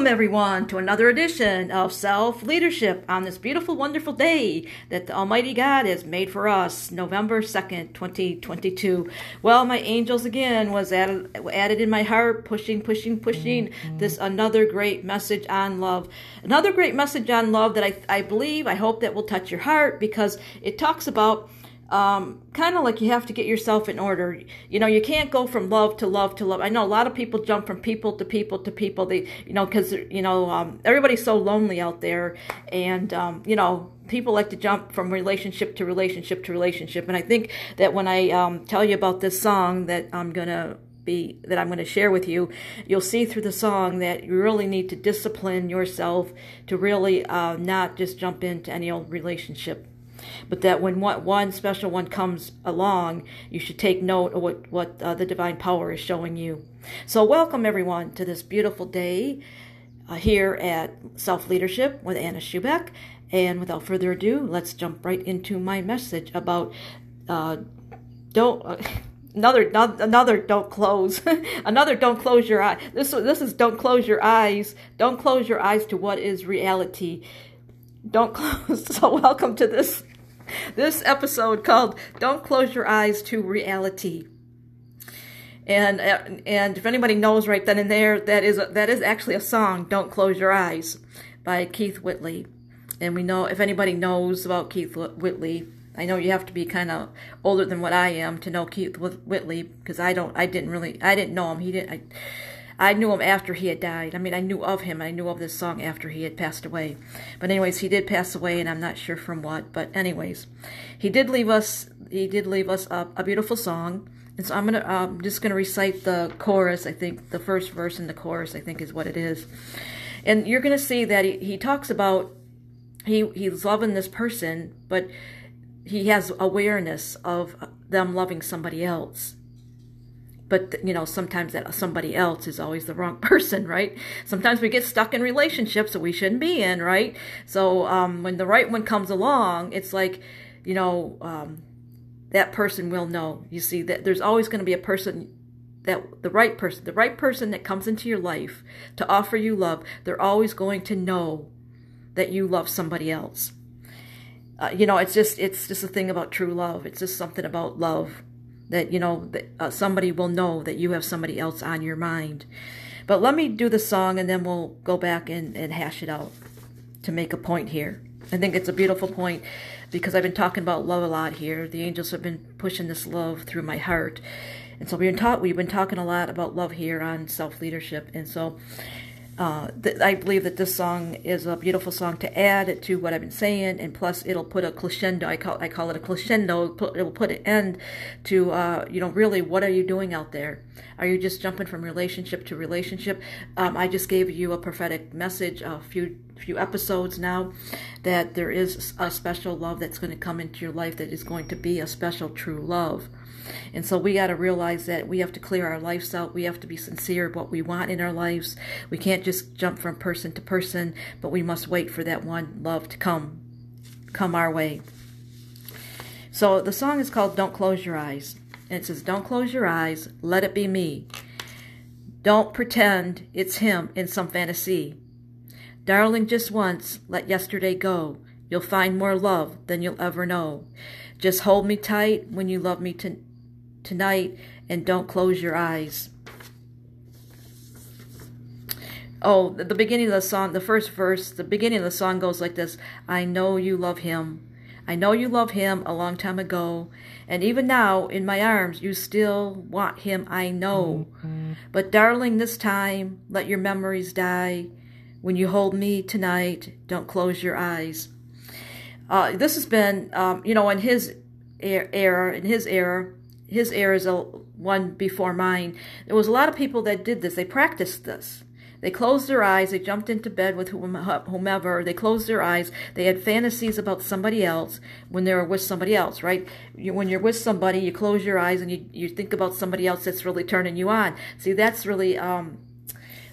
welcome everyone to another edition of Self Leadership on this beautiful, wonderful day that the Almighty God has made for us, November 2nd, 2022. Well, my angels again was added, added in my heart, pushing, pushing, pushing mm-hmm. this another great message on love. Another great message on love that I, I believe, I hope that will touch your heart because it talks about um, kind of like you have to get yourself in order. You know, you can't go from love to love to love. I know a lot of people jump from people to people to people. They, you know, because you know um, everybody's so lonely out there, and um, you know people like to jump from relationship to relationship to relationship. And I think that when I um, tell you about this song that I'm gonna be that I'm going to share with you, you'll see through the song that you really need to discipline yourself to really uh, not just jump into any old relationship but that when one special one comes along, you should take note of what, what uh, the divine power is showing you. So, welcome everyone to this beautiful day uh, here at Self Leadership with Anna Schubeck. And without further ado, let's jump right into my message about uh, don't. Uh, another another don't close another don't close your eye this this is don't close your eyes don't close your eyes to what is reality don't close so welcome to this this episode called Don't Close Your Eyes to Reality. And uh, and if anybody knows right then and there, that is a, that is actually a song, Don't Close Your Eyes, by Keith Whitley. And we know, if anybody knows about Keith Whitley, I know you have to be kind of older than what I am to know Keith Whitley, because I don't, I didn't really, I didn't know him. He didn't, I, I knew him after he had died. I mean, I knew of him. I knew of this song after he had passed away. But anyways, he did pass away, and I'm not sure from what. But anyways, he did leave us. He did leave us a, a beautiful song. And so I'm gonna, I'm just gonna recite the chorus. I think the first verse in the chorus. I think is what it is. And you're gonna see that he, he talks about he he's loving this person, but he has awareness of them loving somebody else but you know sometimes that somebody else is always the wrong person right? Sometimes we get stuck in relationships that we shouldn't be in right? So um, when the right one comes along it's like you know um, that person will know. You see that there's always going to be a person that the right person the right person that comes into your life to offer you love they're always going to know that you love somebody else. Uh, you know it's just it's just a thing about true love. It's just something about love that, you know, that, uh, somebody will know that you have somebody else on your mind. But let me do the song and then we'll go back and, and hash it out to make a point here. I think it's a beautiful point because I've been talking about love a lot here. The angels have been pushing this love through my heart. And so we've been, taught, we've been talking a lot about love here on self-leadership. And so uh, I believe that this song is a beautiful song to add to what I've been saying, and plus it'll put a crescendo. I call I call it a crescendo. It will put an end to uh, you know really what are you doing out there? Are you just jumping from relationship to relationship? Um, I just gave you a prophetic message a few few episodes now that there is a special love that's going to come into your life that is going to be a special true love. And so we got to realize that we have to clear our lives out. We have to be sincere what we want in our lives. We can't just jump from person to person, but we must wait for that one love to come, come our way. So the song is called Don't Close Your Eyes. And it says, Don't close your eyes, let it be me. Don't pretend it's him in some fantasy. Darling, just once, let yesterday go. You'll find more love than you'll ever know. Just hold me tight when you love me to tonight and don't close your eyes. Oh, the beginning of the song, the first verse, the beginning of the song goes like this I know you love him. I know you love him a long time ago. And even now, in my arms, you still want him, I know. But darling, this time, let your memories die. When you hold me tonight, don't close your eyes. Uh, this has been, um, you know, in his era, in his era, his era is one before mine. There was a lot of people that did this. They practiced this. They closed their eyes. They jumped into bed with whomever. They closed their eyes. They had fantasies about somebody else when they were with somebody else, right? When you're with somebody, you close your eyes and you, you think about somebody else that's really turning you on. See, that's really um,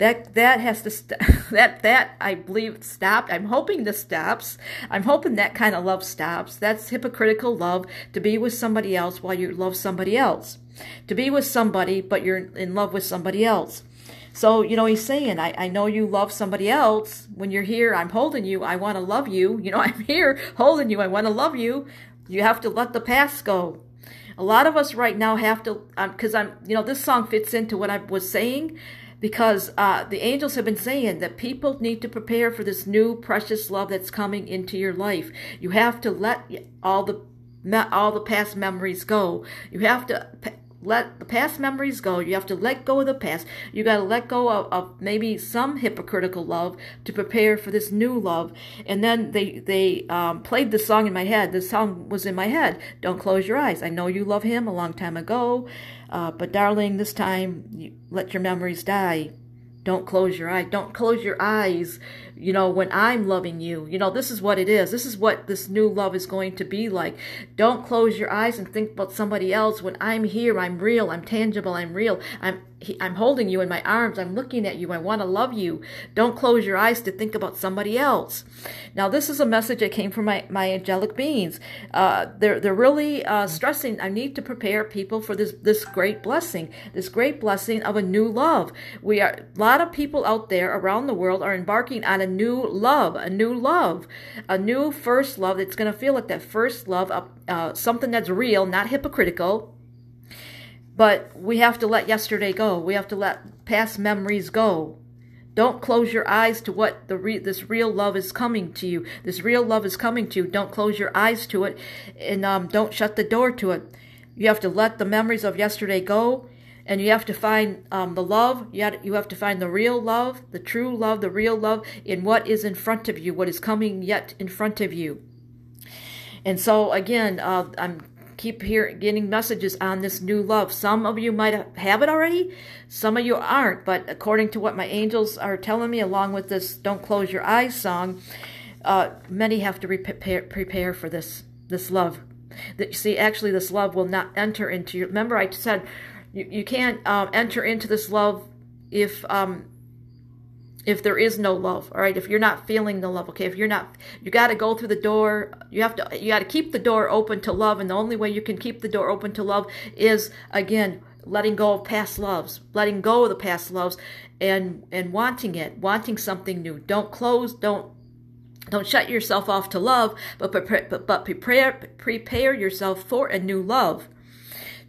that that has to st- that that I believe stopped. I'm hoping this stops. I'm hoping that kind of love stops. That's hypocritical love to be with somebody else while you love somebody else. To be with somebody but you're in love with somebody else. So, you know, he's saying, I, I know you love somebody else. When you're here, I'm holding you. I want to love you. You know, I'm here holding you. I want to love you. You have to let the past go. A lot of us right now have to, because um, I'm, you know, this song fits into what I was saying because uh, the angels have been saying that people need to prepare for this new precious love that's coming into your life. You have to let all the all the past memories go. You have to let the past memories go. You have to let go of the past. You got to let go of, of, maybe some hypocritical love to prepare for this new love. And then they they um, played the song in my head. The song was in my head. Don't close your eyes. I know you love him a long time ago, uh, but darling, this time let your memories die. Don't close your eyes. Don't close your eyes you know, when I'm loving you. You know, this is what it is. This is what this new love is going to be like. Don't close your eyes and think about somebody else. When I'm here, I'm real, I'm tangible, I'm real. I'm I'm holding you in my arms. I'm looking at you. I want to love you. Don't close your eyes to think about somebody else. Now, this is a message that came from my, my angelic beings. Uh, they're, they're really uh, stressing, I need to prepare people for this, this great blessing, this great blessing of a new love. We are, a lot of people out there around the world are embarking on a new love, a new love, a new first love that's going to feel like that first love, uh, something that's real, not hypocritical. But we have to let yesterday go. We have to let past memories go. Don't close your eyes to what the re- this real love is coming to you. This real love is coming to you. Don't close your eyes to it, and um, don't shut the door to it. You have to let the memories of yesterday go and you have to find um, the love. You have, you have to find the real love, the true love, the real love in what is in front of you, what is coming yet in front of you. And so again, uh, I'm keep here getting messages on this new love. Some of you might have it already, some of you aren't. But according to what my angels are telling me, along with this "Don't Close Your Eyes" song, uh, many have to prepare prepare for this this love. That you see, actually, this love will not enter into your. Remember, I said you, you can't um, enter into this love if um, if there is no love all right? If you're not feeling the love okay? If you're not you got to go through the door. You have to you got to keep the door open to love and the only way you can keep the door open to love is again letting go of past loves letting go of the past loves and and wanting it wanting something new. Don't close don't don't shut yourself off to love but prepare but, but prepare prepare yourself for a new love.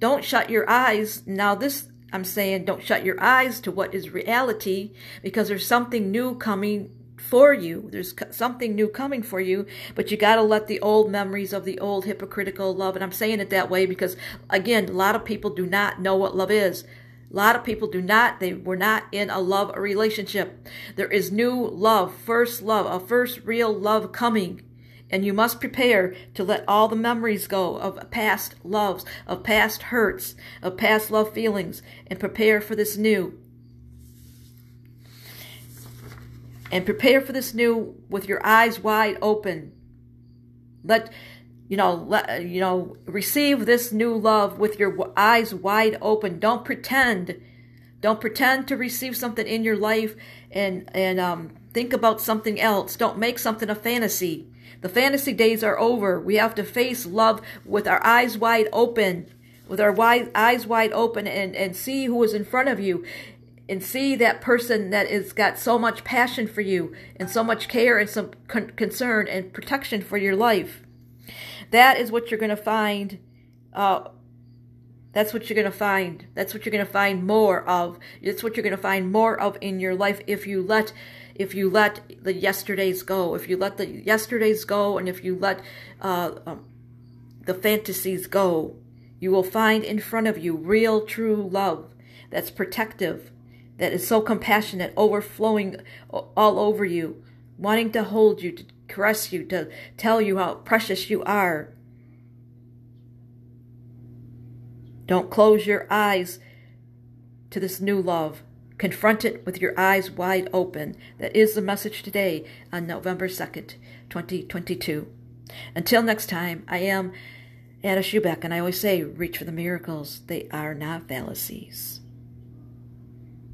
Don't shut your eyes. Now, this I'm saying, don't shut your eyes to what is reality because there's something new coming for you. There's something new coming for you, but you got to let the old memories of the old hypocritical love. And I'm saying it that way because, again, a lot of people do not know what love is. A lot of people do not, they were not in a love relationship. There is new love, first love, a first real love coming. And you must prepare to let all the memories go of past loves, of past hurts, of past love feelings, and prepare for this new. And prepare for this new with your eyes wide open. Let you know, let, you know, receive this new love with your eyes wide open. Don't pretend. Don't pretend to receive something in your life and and um, think about something else. Don't make something a fantasy. The fantasy days are over. We have to face love with our eyes wide open, with our wide, eyes wide open, and, and see who is in front of you. And see that person that has got so much passion for you, and so much care, and some con- concern and protection for your life. That is what you're going to find. Uh, that's what you're going to find. That's what you're going to find more of. That's what you're going to find more of in your life if you let if you let the yesterdays go, if you let the yesterdays go, and if you let uh, um, the fantasies go, you will find in front of you real, true love that's protective, that is so compassionate, overflowing all over you, wanting to hold you, to caress you, to tell you how precious you are. Don't close your eyes to this new love. Confront it with your eyes wide open. That is the message today on November 2nd, 2022. Until next time, I am Anna Schubeck, and I always say, reach for the miracles. They are not fallacies.